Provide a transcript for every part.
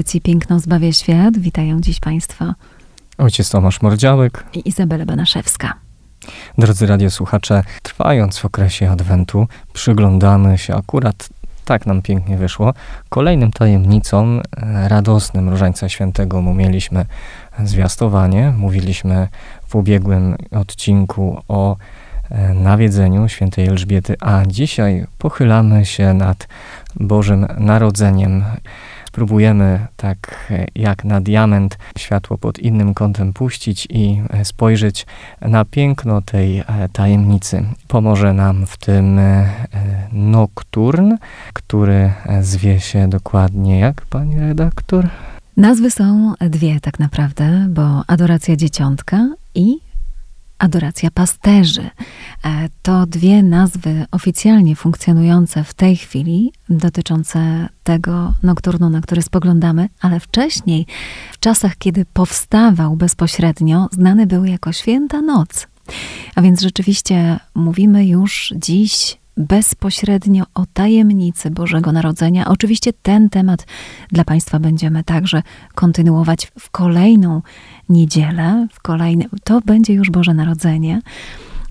Audycji Piękno zbawia świat witają dziś Państwa Ojciec Tomasz Mordziałek i Izabela Banaszewska. Drodzy radiosłuchacze, trwając w okresie Adwentu, przyglądamy się akurat, tak nam pięknie wyszło, kolejnym tajemnicom e, radosnym Różańca Świętego. Mu mieliśmy zwiastowanie, mówiliśmy w ubiegłym odcinku o e, nawiedzeniu świętej Elżbiety, a dzisiaj pochylamy się nad Bożym Narodzeniem. Spróbujemy tak e, jak na diament światło pod innym kątem puścić i e, spojrzeć na piękno tej e, tajemnicy. Pomoże nam w tym nokturn, który zwie się dokładnie jak, pani redaktor? Nazwy są dwie tak naprawdę, bo Adoracja Dzieciątka i Adoracja Pasterzy. E, to dwie nazwy oficjalnie funkcjonujące w tej chwili, dotyczące tego nokturnu, na który spoglądamy, ale wcześniej, w czasach, kiedy powstawał bezpośrednio, znany był jako Święta Noc. A więc rzeczywiście mówimy już dziś bezpośrednio o tajemnicy Bożego Narodzenia. Oczywiście ten temat dla Państwa będziemy także kontynuować w kolejną niedzielę, w kolejny, to będzie już Boże Narodzenie.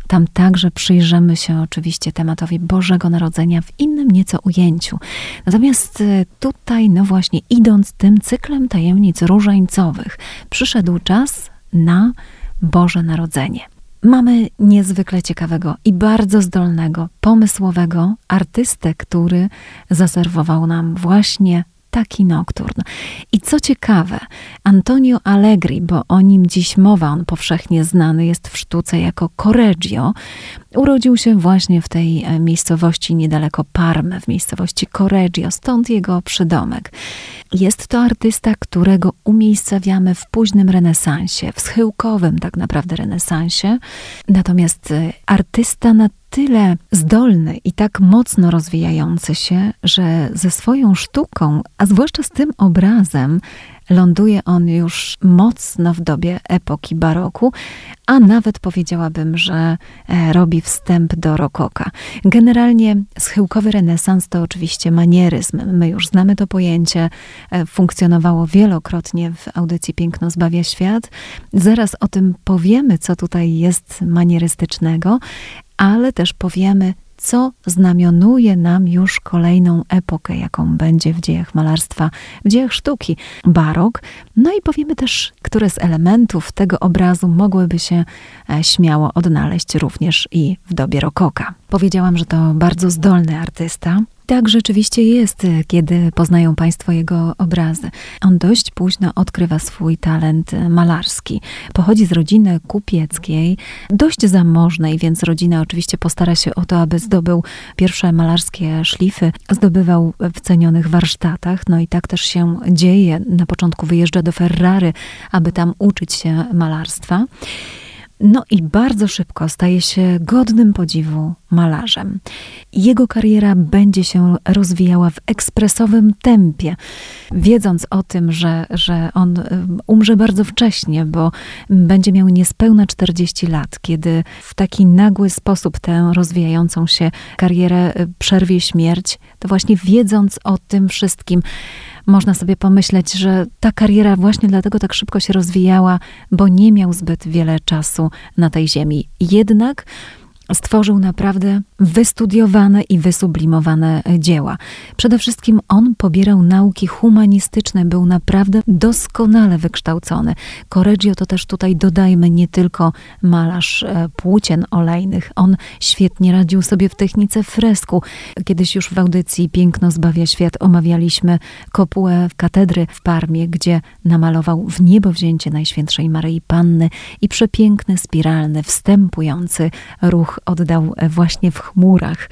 Tam także przyjrzymy się oczywiście tematowi Bożego Narodzenia w innym nieco ujęciu. Natomiast y, tutaj, no właśnie, idąc tym cyklem tajemnic różańcowych, przyszedł czas na Boże Narodzenie. Mamy niezwykle ciekawego i bardzo zdolnego, pomysłowego artystę, który zaserwował nam właśnie taki nokturn. I co ciekawe, Antonio Allegri, bo o nim dziś mowa, on powszechnie znany jest w sztuce jako Correggio, urodził się właśnie w tej e, miejscowości niedaleko Parmy, w miejscowości Correggio, stąd jego przydomek. Jest to artysta, którego umiejscawiamy w późnym renesansie, w schyłkowym tak naprawdę renesansie. Natomiast e, artysta na tyle zdolny i tak mocno rozwijający się, że ze swoją sztuką, a zwłaszcza z tym obrazem, ląduje on już mocno w dobie epoki baroku, a nawet powiedziałabym, że e, robi wstęp do rokoka. Generalnie schyłkowy renesans to oczywiście manieryzm. My już znamy to pojęcie, e, funkcjonowało wielokrotnie w audycji Piękno zbawia świat. Zaraz o tym powiemy, co tutaj jest manierystycznego, ale też powiemy, co znamionuje nam już kolejną epokę, jaką będzie w dziejach malarstwa, w dziejach sztuki, barok. No i powiemy też, które z elementów tego obrazu mogłyby się e, śmiało odnaleźć również i w dobie rokoka. Powiedziałam, że to bardzo zdolny artysta, tak rzeczywiście jest, kiedy poznają Państwo jego obrazy. On dość późno odkrywa swój talent malarski. Pochodzi z rodziny kupieckiej, dość zamożnej, więc rodzina oczywiście postara się o to, aby zdobył pierwsze malarskie szlify. Zdobywał w cenionych warsztatach, no i tak też się dzieje. Na początku wyjeżdża do Ferrary, aby tam uczyć się malarstwa. No i bardzo szybko staje się godnym podziwu malarzem. Jego kariera będzie się rozwijała w ekspresowym tempie, wiedząc o tym, że, że on y, umrze bardzo wcześnie, bo będzie miał niespełna 40 lat, kiedy w taki nagły sposób tę rozwijającą się karierę y, przerwie śmierć, to właśnie wiedząc o tym wszystkim, można sobie pomyśleć, że ta kariera właśnie dlatego tak szybko się rozwijała, bo nie miał zbyt wiele czasu na tej ziemi. Jednak stworzył naprawdę wystudiowane i wysublimowane dzieła. Przede wszystkim on pobierał nauki humanistyczne, był naprawdę doskonale wykształcony. Correggio to też tutaj dodajmy nie tylko malarz e, płócien olejnych. On świetnie radził sobie w technice fresku. Kiedyś już w audycji Piękno zbawia świat omawialiśmy kopułę w katedry w Parmie, gdzie namalował w niebo wzięcie Najświętszej Maryi Panny i przepiękny, spiralny, wstępujący ruch oddał właśnie w chmurach.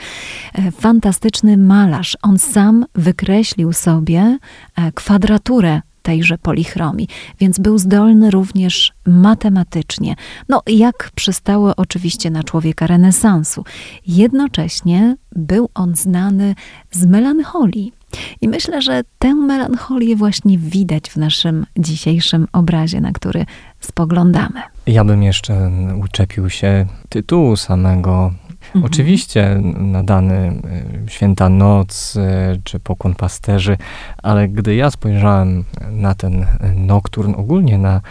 E, fantastyczny malarz. On sam wykreślił sobie e, kwadraturę tejże polichromii, więc był zdolny również matematycznie. No, jak przystało oczywiście na człowieka renesansu. Jednocześnie był on znany z melancholii. I myślę, że tę melancholię właśnie widać w naszym dzisiejszym obrazie, na który spoglądamy. Ja bym jeszcze uczepił się tytułu samego Mhm. Oczywiście nadany y, Święta Noc y, czy Pokłon Pasterzy, ale gdy ja spojrzałem na ten nokturn, ogólnie na,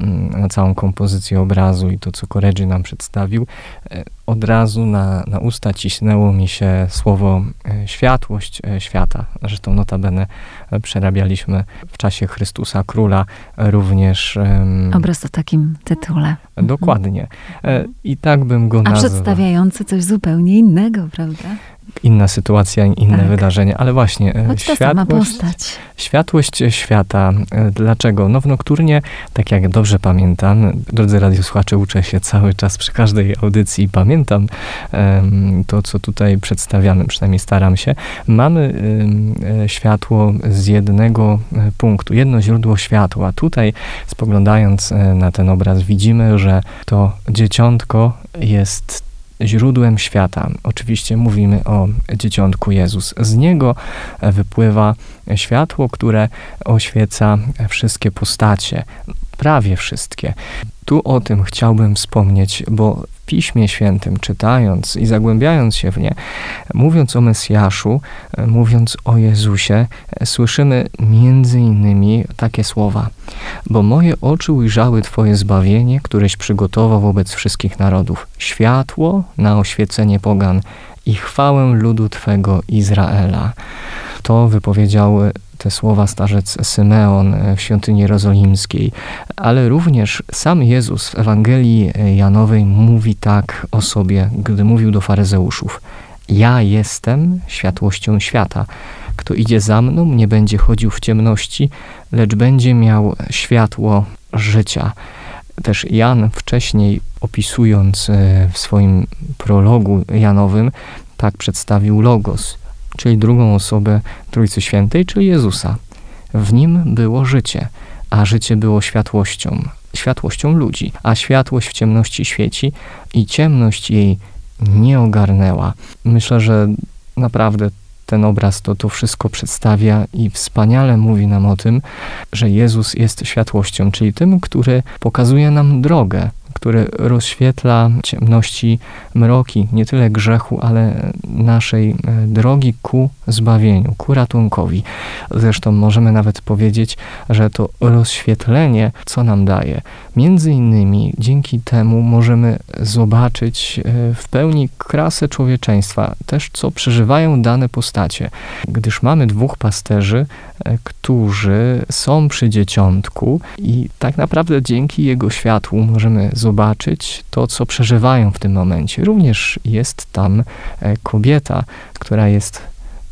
mm, na całą kompozycję obrazu i to, co Correggi nam przedstawił, y, od razu na, na usta cisnęło mi się słowo światłość świata. Zresztą notabene przerabialiśmy w czasie Chrystusa Króla również... Obraz o takim tytule. Dokładnie. I tak bym go nazwał. A przedstawiający coś zupełnie innego, prawda? Inna sytuacja, inne tak. wydarzenie, ale właśnie e, Choć światłość, światłość świata. E, dlaczego? No w Nokturnie, tak jak dobrze pamiętam, drodzy radiosłuchacze, uczę się cały czas przy każdej audycji i pamiętam um, to, co tutaj przedstawiamy, przynajmniej staram się. Mamy um, światło z jednego punktu, jedno źródło światła. Tutaj spoglądając na ten obraz widzimy, że to dzieciątko jest źródłem świata. Oczywiście mówimy o dzieciątku Jezus. Z niego wypływa światło, które oświeca wszystkie postacie, prawie wszystkie. Tu o tym chciałbym wspomnieć, bo w Piśmie Świętym, czytając i zagłębiając się w nie, mówiąc o Mesjaszu, mówiąc o Jezusie, słyszymy między innymi takie słowa: Bo moje oczy ujrzały Twoje zbawienie, któreś przygotował wobec wszystkich narodów, światło na oświecenie pogan i chwałę ludu Twego Izraela. To wypowiedział te słowa starzec Symeon w świątyni jerozolimskiej, ale również sam Jezus w Ewangelii Janowej mówi tak o sobie, gdy mówił do faryzeuszów. Ja jestem światłością świata. Kto idzie za mną, nie będzie chodził w ciemności, lecz będzie miał światło życia. Też Jan wcześniej opisując e, w swoim prologu Janowym, tak przedstawił Logos, czyli drugą osobę Trójcy Świętej, czyli Jezusa. W nim było życie, a życie było światłością, światłością ludzi, a światłość w ciemności świeci i ciemność jej nie ogarnęła. Myślę, że naprawdę ten obraz to, to wszystko przedstawia i wspaniale mówi nam o tym, że Jezus jest światłością, czyli tym, który pokazuje nam drogę, który rozświetla ciemności, mroki, nie tyle grzechu, ale naszej e, drogi ku zbawieniu, ku ratunkowi. Zresztą możemy nawet powiedzieć, że to rozświetlenie, co nam daje? Między innymi dzięki temu możemy zobaczyć e, w pełni krasę człowieczeństwa, też co przeżywają dane postacie. Gdyż mamy dwóch pasterzy, e, którzy są przy dzieciątku i tak naprawdę dzięki jego światłu możemy zobaczyć to, co przeżywają w tym momencie. Również jest tam e, kobieta, która jest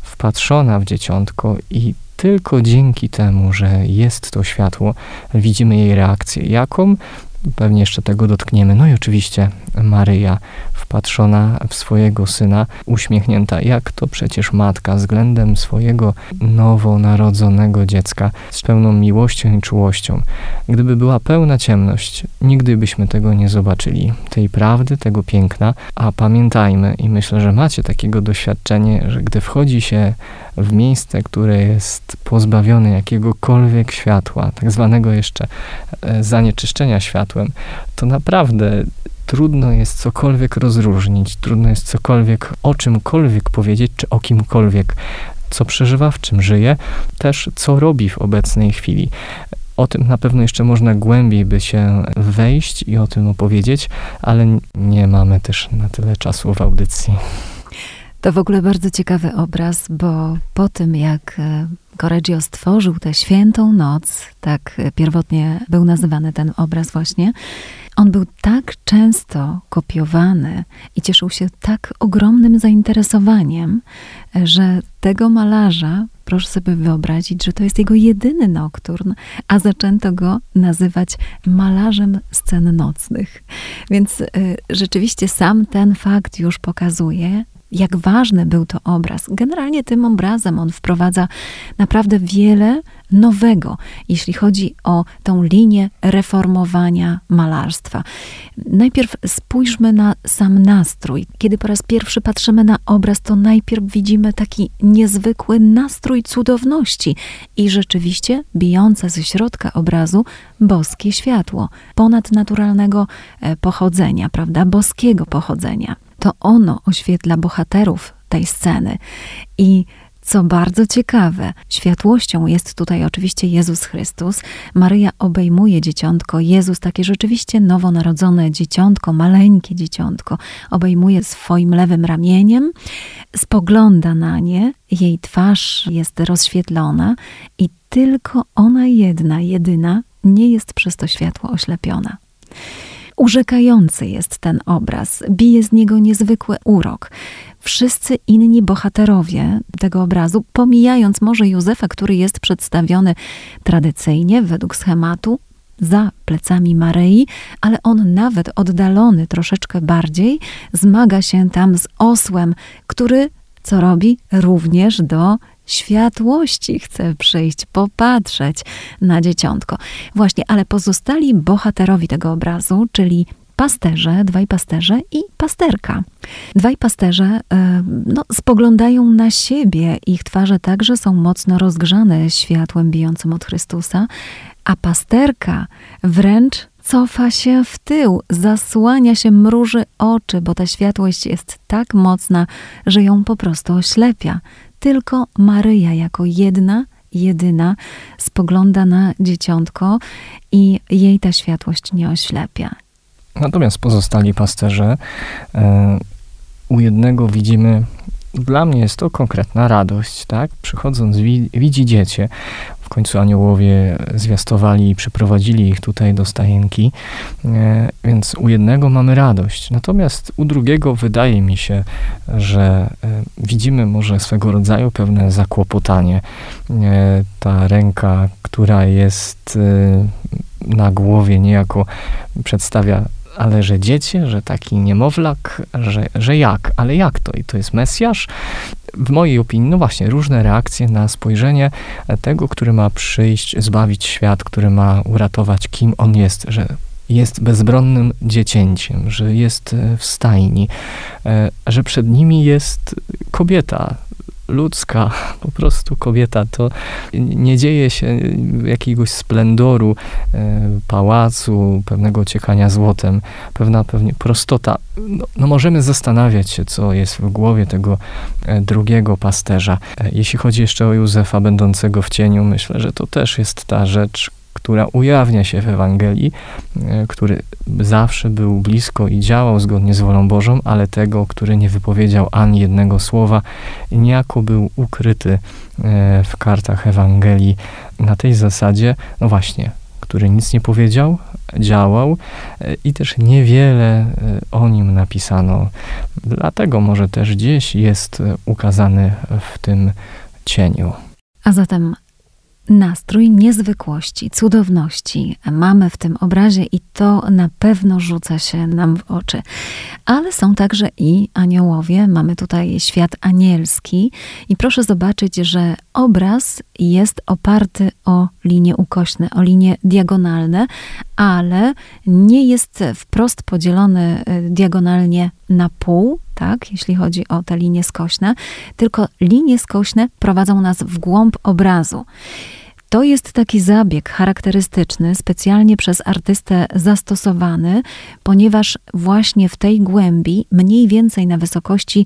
wpatrzona w dzieciątko i tylko dzięki temu, że jest to światło, widzimy jej reakcję. Jaką? Pewnie jeszcze tego dotkniemy. No i oczywiście Maryja, wpatrzona w swojego syna, uśmiechnięta, jak to przecież matka względem swojego nowonarodzonego dziecka, z pełną miłością i czułością. Gdyby była pełna ciemność, nigdy byśmy tego nie zobaczyli, tej prawdy, tego piękna, a pamiętajmy, i myślę, że macie takiego doświadczenie, że gdy wchodzi się w miejsce, które jest pozbawione jakiegokolwiek światła, tak zwanego jeszcze e, zanieczyszczenia światłem, to naprawdę trudno jest cokolwiek rozróżnić, trudno jest cokolwiek o czymkolwiek powiedzieć, czy o kimkolwiek, co przeżywa, w czym żyje, też co robi w obecnej chwili. O tym na pewno jeszcze można głębiej by się wejść i o tym opowiedzieć, ale nie mamy też na tyle czasu w audycji. To w ogóle bardzo ciekawy obraz, bo po tym jak e, Correggio stworzył tę świętą noc, tak pierwotnie był nazywany ten obraz właśnie, on był tak często kopiowany i cieszył się tak ogromnym zainteresowaniem, że tego malarza, proszę sobie wyobrazić, że to jest jego jedyny nokturn, a zaczęto go nazywać malarzem scen nocnych. Więc y, rzeczywiście sam ten fakt już pokazuje, jak ważny był to obraz. Generalnie tym obrazem on wprowadza naprawdę wiele nowego, jeśli chodzi o tą linię reformowania malarstwa. Najpierw spójrzmy na sam nastrój. Kiedy po raz pierwszy patrzymy na obraz, to najpierw widzimy taki niezwykły nastrój cudowności i rzeczywiście bijące ze środka obrazu boskie światło, ponadnaturalnego e, pochodzenia, prawda, boskiego pochodzenia. To ono oświetla bohaterów tej sceny i co bardzo ciekawe, światłością jest tutaj oczywiście Jezus Chrystus. Maryja obejmuje dzieciątko. Jezus, takie rzeczywiście nowonarodzone dzieciątko, maleńkie dzieciątko, obejmuje swoim lewym ramieniem, spogląda na nie, jej twarz jest rozświetlona i tylko ona jedna, jedyna nie jest przez to światło oślepiona. Urzekający jest ten obraz, bije z niego niezwykły urok. Wszyscy inni bohaterowie tego obrazu, pomijając może Józefa, który jest przedstawiony tradycyjnie według schematu, za plecami Maryi, ale on nawet oddalony troszeczkę bardziej zmaga się tam z osłem, który co robi? Również do światłości chce przyjść, popatrzeć na dzieciątko. Właśnie, ale pozostali bohaterowi tego obrazu, czyli pasterze, dwaj pasterze i pasterka. Dwaj pasterze e, no, spoglądają na siebie, ich twarze także są mocno rozgrzane światłem bijącym od Chrystusa, a pasterka wręcz cofa się w tył, zasłania się, mruży oczy, bo ta światłość jest tak mocna, że ją po prostu oślepia. Tylko Maryja jako jedna, jedyna spogląda na dzieciątko i jej ta światłość nie oślepia. Natomiast pozostali pasterze, e, u jednego widzimy, dla mnie jest to konkretna radość, tak? Przychodząc, widzi dziecię. W końcu aniołowie zwiastowali i przyprowadzili ich tutaj do stajenki, e, więc u jednego mamy radość. Natomiast u drugiego wydaje mi się, że e, widzimy może swego rodzaju pewne zakłopotanie. Ta ręka, która jest na głowie, niejako przedstawia ale że dziecię, że taki niemowlak, że, że jak, ale jak to? I to jest Mesjasz? W mojej opinii, no właśnie, różne reakcje na spojrzenie tego, który ma przyjść, zbawić świat, który ma uratować, kim on jest, że jest bezbronnym dziecięciem, że jest w stajni, e, że przed nimi jest kobieta, ludzka, po prostu kobieta. To nie dzieje się jakiegoś splendoru e, pałacu, pewnego ociekania złotem, pewna pewnie prostota. No, no, możemy zastanawiać się, co jest w głowie tego e, drugiego pasterza. E, jeśli chodzi jeszcze o Józefa będącego w cieniu, myślę, że to też jest ta rzecz, która ujawnia się w Ewangelii, e, który zawsze był blisko i działał zgodnie z wolą Bożą, ale tego, który nie wypowiedział ani jednego słowa, niejako był ukryty e, w kartach Ewangelii na tej zasadzie, no właśnie, który nic nie powiedział, działał e, i też niewiele o nim napisano. Dlatego może też gdzieś jest ukazany w tym cieniu. A zatem nastrój niezwykłości, cudowności mamy w tym obrazie i to na pewno rzuca się nam w oczy. Ale są także i aniołowie, mamy tutaj świat anielski i proszę zobaczyć, że obraz jest oparty o linie ukośne, o linie diagonalne, ale nie jest wprost podzielony y, diagonalnie na pół, tak, jeśli chodzi o te linie skośne, tylko linie skośne prowadzą nas w głąb obrazu. To jest taki zabieg charakterystyczny, specjalnie przez artystę zastosowany, ponieważ właśnie w tej głębi, mniej więcej na wysokości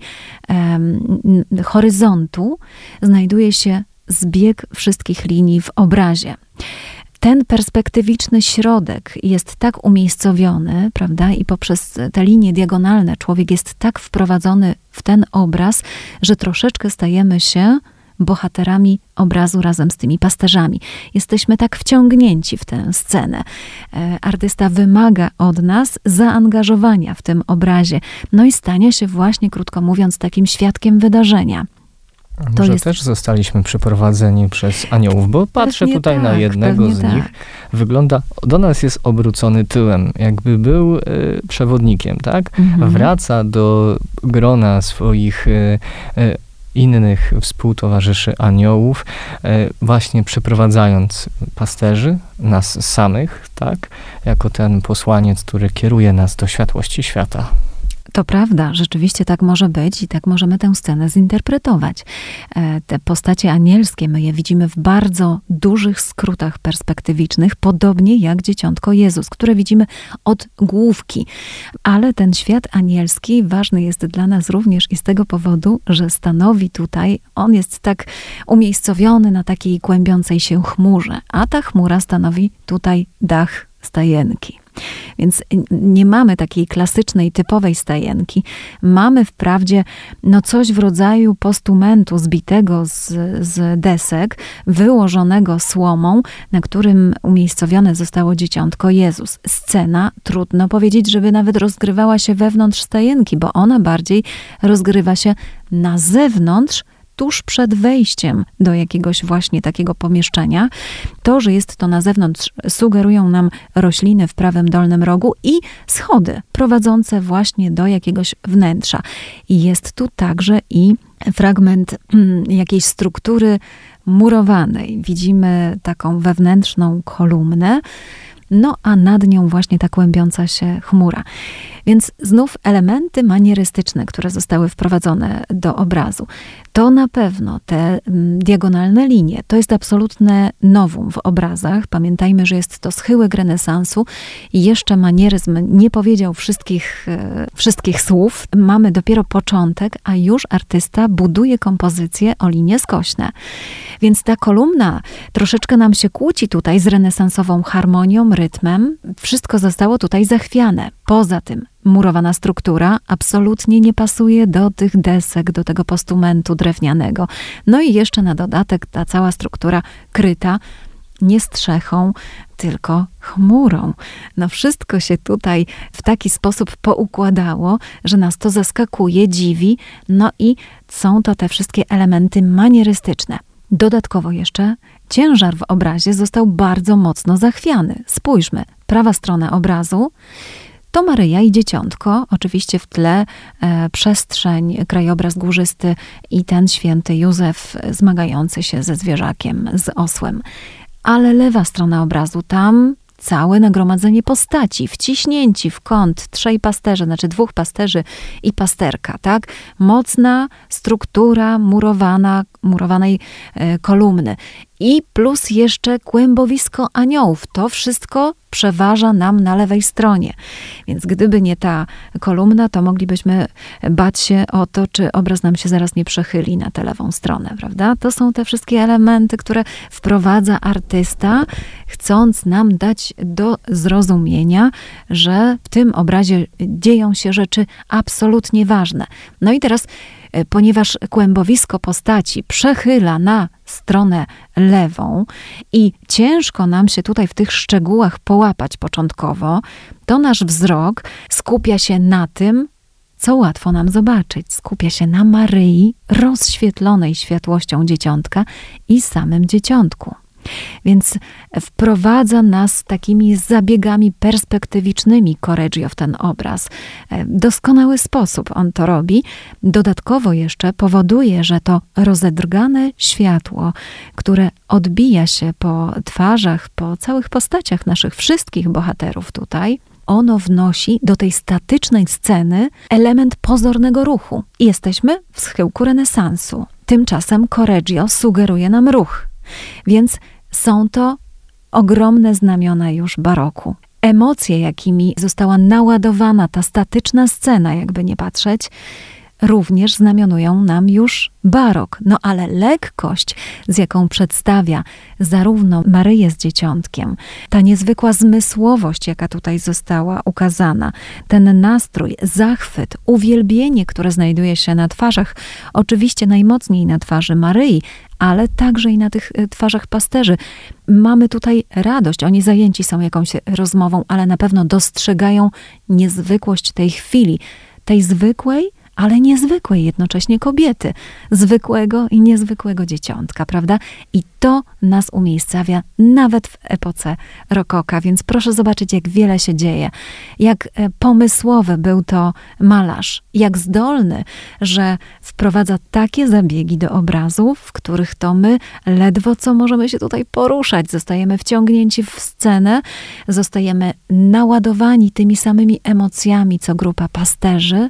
um, horyzontu, znajduje się zbieg wszystkich linii w obrazie ten perspektywiczny środek jest tak umiejscowiony, prawda, i poprzez te linie diagonalne człowiek jest tak wprowadzony w ten obraz, że troszeczkę stajemy się bohaterami obrazu razem z tymi pasterzami. Jesteśmy tak wciągnięci w tę scenę. E, artysta wymaga od nas zaangażowania w tym obrazie, no i stania się właśnie, krótko mówiąc, takim świadkiem wydarzenia. To Może jest... też zostaliśmy przeprowadzeni przez aniołów, bo patrzę pewnie tutaj tak, na jednego z nich. Tak. Wygląda, do nas jest obrócony tyłem, jakby był y, przewodnikiem, tak? Mhm. Wraca do grona swoich y, y, innych współtowarzyszy aniołów, właśnie przeprowadzając pasterzy, nas samych, tak? Jako ten posłaniec, który kieruje nas do światłości świata. To prawda, rzeczywiście tak może być i tak możemy tę scenę zinterpretować. E, te postacie anielskie, my je widzimy w bardzo dużych skrótach perspektywicznych, podobnie jak dzieciątko Jezus, które widzimy od główki. Ale ten świat anielski ważny jest dla nas również i z tego powodu, że stanowi tutaj, on jest tak umiejscowiony na takiej kłębiącej się chmurze, a ta chmura stanowi tutaj dach stajenki. Więc nie mamy takiej klasycznej, typowej stajenki. Mamy wprawdzie no coś w rodzaju postumentu zbitego z, z desek, wyłożonego słomą, na którym umiejscowione zostało dzieciątko Jezus. Scena, trudno powiedzieć, żeby nawet rozgrywała się wewnątrz stajenki, bo ona bardziej rozgrywa się na zewnątrz tuż przed wejściem do jakiegoś właśnie takiego pomieszczenia. To, że jest to na zewnątrz, sugerują nam rośliny w prawym dolnym rogu i schody prowadzące właśnie do jakiegoś wnętrza. Jest tu także i fragment mm, jakiejś struktury murowanej. Widzimy taką wewnętrzną kolumnę, no a nad nią właśnie ta kłębiąca się chmura. Więc znów elementy manierystyczne, które zostały wprowadzone do obrazu. To na pewno te mm, diagonalne linie, to jest absolutne nowum w obrazach. Pamiętajmy, że jest to schyłek renesansu i jeszcze manieryzm nie powiedział wszystkich, e, wszystkich słów. Mamy dopiero początek, a już artysta buduje kompozycję o linie skośne. Więc ta kolumna troszeczkę nam się kłóci tutaj z renesansową harmonią, rytmem. Wszystko zostało tutaj zachwiane. Poza tym murowana struktura absolutnie nie pasuje do tych desek, do tego postumentu drewnianego. No i jeszcze na dodatek ta cała struktura kryta nie strzechą, tylko chmurą. No wszystko się tutaj w taki sposób poukładało, że nas to zaskakuje, dziwi, no i są to te wszystkie elementy manierystyczne. Dodatkowo jeszcze ciężar w obrazie został bardzo mocno zachwiany. Spójrzmy, prawa strona obrazu to Maryja i dzieciątko, oczywiście w tle e, przestrzeń, krajobraz górzysty i ten święty Józef zmagający się ze zwierzakiem, z osłem. Ale lewa strona obrazu, tam całe nagromadzenie postaci, wciśnięci w kąt trzej pasterzy, znaczy dwóch pasterzy i pasterka, tak? Mocna struktura murowana, murowanej e, kolumny. I plus jeszcze kłębowisko aniołów. To wszystko przeważa nam na lewej stronie. Więc gdyby nie ta kolumna, to moglibyśmy bać się o to, czy obraz nam się zaraz nie przechyli na tę lewą stronę, prawda? To są te wszystkie elementy, które wprowadza artysta, chcąc nam dać do zrozumienia, że w tym obrazie dzieją się rzeczy absolutnie ważne. No i teraz ponieważ kłębowisko postaci przechyla na stronę lewą i ciężko nam się tutaj w tych szczegółach połapać początkowo, to nasz wzrok skupia się na tym, co łatwo nam zobaczyć. Skupia się na Maryi, rozświetlonej światłością dzieciątka i samym dzieciątku. Więc wprowadza nas takimi zabiegami perspektywicznymi Correggio w ten obraz. E, doskonały sposób on to robi. Dodatkowo jeszcze powoduje, że to rozedrgane światło, które odbija się po twarzach, po całych postaciach naszych wszystkich bohaterów tutaj, ono wnosi do tej statycznej sceny element pozornego ruchu. Jesteśmy w schyłku renesansu. Tymczasem Correggio sugeruje nam ruch. Więc są to ogromne znamiona już baroku. Emocje, jakimi została naładowana ta statyczna scena, jakby nie patrzeć, również znamionują nam już barok. No ale lekkość, z jaką przedstawia zarówno Maryję z dzieciątkiem, ta niezwykła zmysłowość, jaka tutaj została ukazana, ten nastrój, zachwyt, uwielbienie, które znajduje się na twarzach, oczywiście najmocniej na twarzy Maryi, ale także i na tych e, twarzach pasterzy. Mamy tutaj radość, oni zajęci są jakąś rozmową, ale na pewno dostrzegają niezwykłość tej chwili, tej zwykłej, ale niezwykłej jednocześnie kobiety, zwykłego i niezwykłego dzieciątka, prawda? I to nas umiejscawia nawet w epoce rokoka, więc proszę zobaczyć, jak wiele się dzieje, jak e, pomysłowy był to malarz, jak zdolny, że wprowadza takie zabiegi do obrazów, w których to my ledwo co możemy się tutaj poruszać, zostajemy wciągnięci w scenę, zostajemy naładowani tymi samymi emocjami, co grupa pasterzy.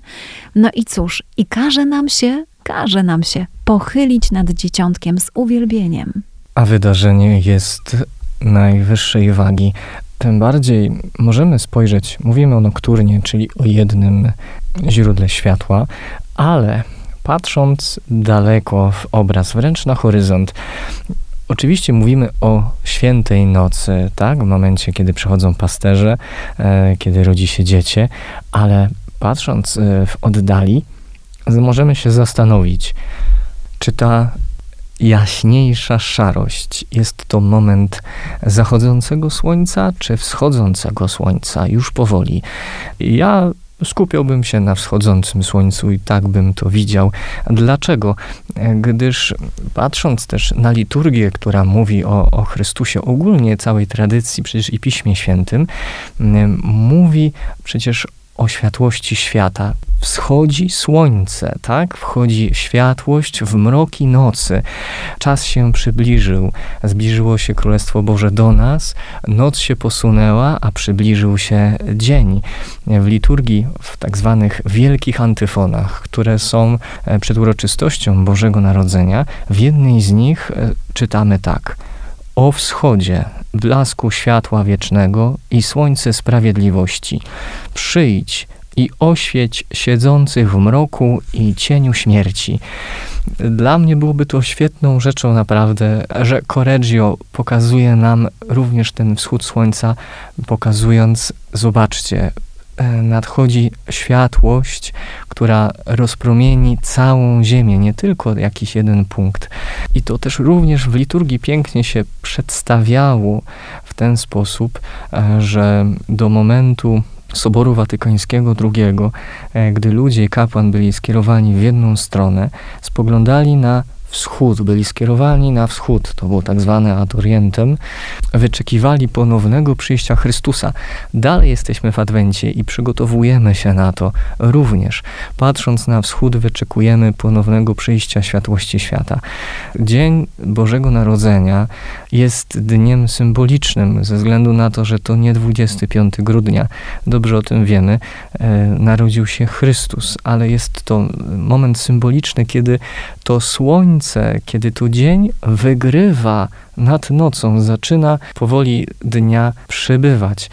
No i cóż, i każe nam się, każe nam się pochylić nad dzieciątkiem z uwielbieniem. A wydarzenie jest najwyższej wagi. Tym bardziej możemy spojrzeć, mówimy o nokturnie, czyli o jednym źródle światła, ale patrząc daleko w obraz, wręcz na horyzont, Oczywiście mówimy o świętej nocy, tak? W momencie, kiedy przychodzą pasterze, e, kiedy rodzi się dziecię, ale patrząc e, w oddali, możemy się zastanowić, czy ta jaśniejsza szarość jest to moment zachodzącego słońca, czy wschodzącego słońca, już powoli. Ja skupiałbym się na wschodzącym słońcu i tak bym to widział. Dlaczego? Gdyż patrząc też na liturgię, która mówi o, o Chrystusie, ogólnie całej tradycji, przecież i Piśmie Świętym, mówi przecież o światłości świata. Wschodzi słońce, tak? Wchodzi światłość w mroki nocy. Czas się przybliżył, zbliżyło się Królestwo Boże do nas, noc się posunęła, a przybliżył się dzień. W liturgii, w tak zwanych wielkich antyfonach, które są e, przed uroczystością Bożego Narodzenia, w jednej z nich e, czytamy tak. O wschodzie blasku światła wiecznego i słońce sprawiedliwości. Przyjdź i oświeć siedzących w mroku i cieniu śmierci. Dla mnie byłoby to świetną rzeczą naprawdę, że Correggio pokazuje nam również ten wschód słońca, pokazując, zobaczcie, E, nadchodzi światłość, która rozpromieni całą Ziemię, nie tylko jakiś jeden punkt. I to też również w liturgii pięknie się przedstawiało w ten sposób, e, że do momentu Soboru Watykańskiego II, e, gdy ludzie i kapłan byli skierowani w jedną stronę, spoglądali na wschód, byli skierowani na wschód, to było tak zwane ad orientem, wyczekiwali ponownego przyjścia Chrystusa. Dalej jesteśmy w Adwencie i przygotowujemy się na to również. Patrząc na wschód, wyczekujemy ponownego przyjścia światłości świata. Dzień Bożego Narodzenia jest dniem symbolicznym, ze względu na to, że to nie 25 grudnia, dobrze o tym wiemy, e, narodził się Chrystus, ale jest to moment symboliczny, kiedy to słońce, kiedy to dzień wygrywa nad nocą, zaczyna powoli dnia przybywać.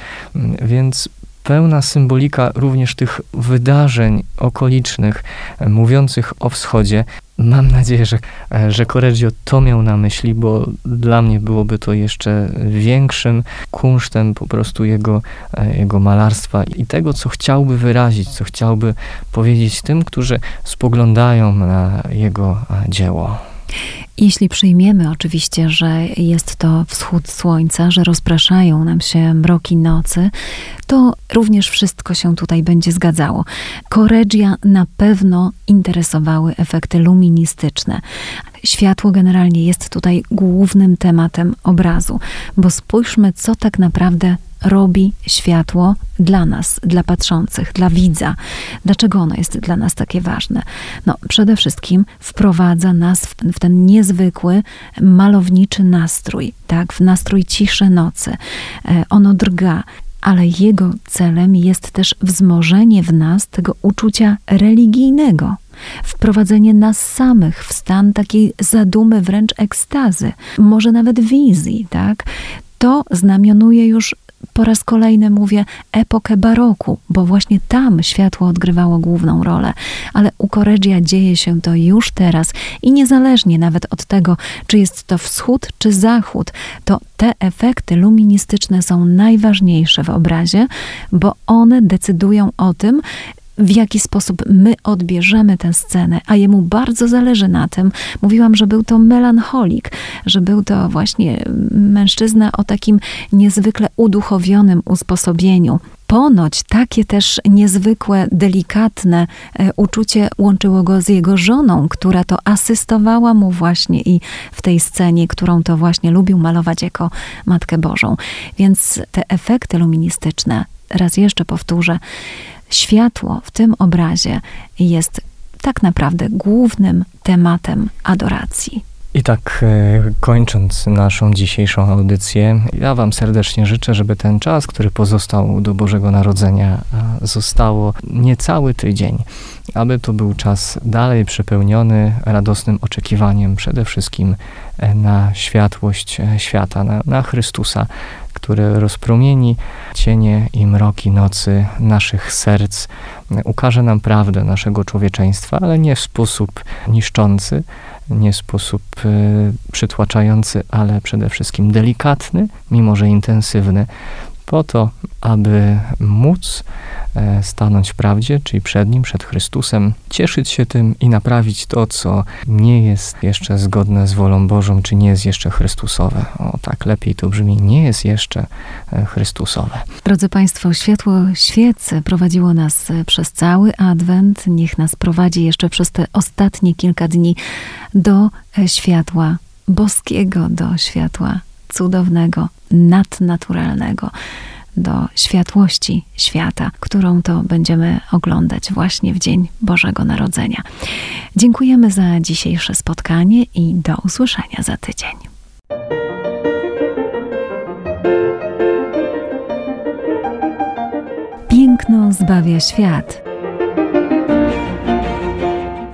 Więc pełna symbolika również tych wydarzeń okolicznych, mówiących o wschodzie. Mam nadzieję, że, że Correggio to miał na myśli, bo dla mnie byłoby to jeszcze większym kunsztem po prostu jego, jego malarstwa i tego, co chciałby wyrazić, co chciałby powiedzieć tym, którzy spoglądają na jego dzieło. Jeśli przyjmiemy oczywiście, że jest to wschód słońca, że rozpraszają nam się mroki nocy, to również wszystko się tutaj będzie zgadzało. Koregia na pewno interesowały efekty luministyczne. Światło generalnie jest tutaj głównym tematem obrazu, bo spójrzmy, co tak naprawdę robi światło dla nas, dla patrzących, dla widza. Dlaczego ono jest dla nas takie ważne? No, przede wszystkim wprowadza nas w, w ten niezwykły, malowniczy nastrój, tak, w nastrój ciszy nocy. E, ono drga, ale jego celem jest też wzmożenie w nas tego uczucia religijnego wprowadzenie nas samych w stan takiej zadumy, wręcz ekstazy, może nawet wizji, tak? To znamionuje już po raz kolejny mówię epokę baroku, bo właśnie tam światło odgrywało główną rolę. Ale u Correggia dzieje się to już teraz i niezależnie nawet od tego, czy jest to wschód czy zachód, to te efekty luministyczne są najważniejsze w obrazie, bo one decydują o tym, w jaki sposób my odbierzemy tę scenę, a jemu bardzo zależy na tym. Mówiłam, że był to melancholik, że był to właśnie mężczyzna o takim niezwykle uduchowionym usposobieniu. ponoć takie też niezwykłe, delikatne e, uczucie łączyło go z jego żoną, która to asystowała mu właśnie i w tej scenie, którą to właśnie lubił malować jako Matkę Bożą. Więc te efekty luministyczne, raz jeszcze powtórzę, światło w tym obrazie jest tak naprawdę głównym tematem adoracji. I tak e, kończąc naszą dzisiejszą audycję, ja Wam serdecznie życzę, żeby ten czas, który pozostał do Bożego Narodzenia, zostało niecały tydzień, aby to był czas dalej przepełniony radosnym oczekiwaniem przede wszystkim e, na światłość e, świata, na, na Chrystusa, który rozpromieni cienie i mroki nocy naszych serc, ukaże nam prawdę naszego człowieczeństwa, ale nie w sposób niszczący, nie w sposób przytłaczający, ale przede wszystkim delikatny, mimo że intensywny, po to, aby móc e, stanąć w prawdzie, czyli przed Nim, przed Chrystusem, cieszyć się tym i naprawić to, co nie jest jeszcze zgodne z wolą Bożą, czy nie jest jeszcze Chrystusowe. O tak, lepiej to brzmi, nie jest jeszcze e, Chrystusowe. Drodzy Państwo, światło świecy prowadziło nas e, przez cały Adwent, niech nas prowadzi jeszcze przez te ostatnie kilka dni do światła boskiego, do światła cudownego, nadnaturalnego do światłości świata, którą to będziemy oglądać właśnie w Dzień Bożego Narodzenia. Dziękujemy za dzisiejsze spotkanie i do usłyszenia za tydzień. Piękno zbawia świat.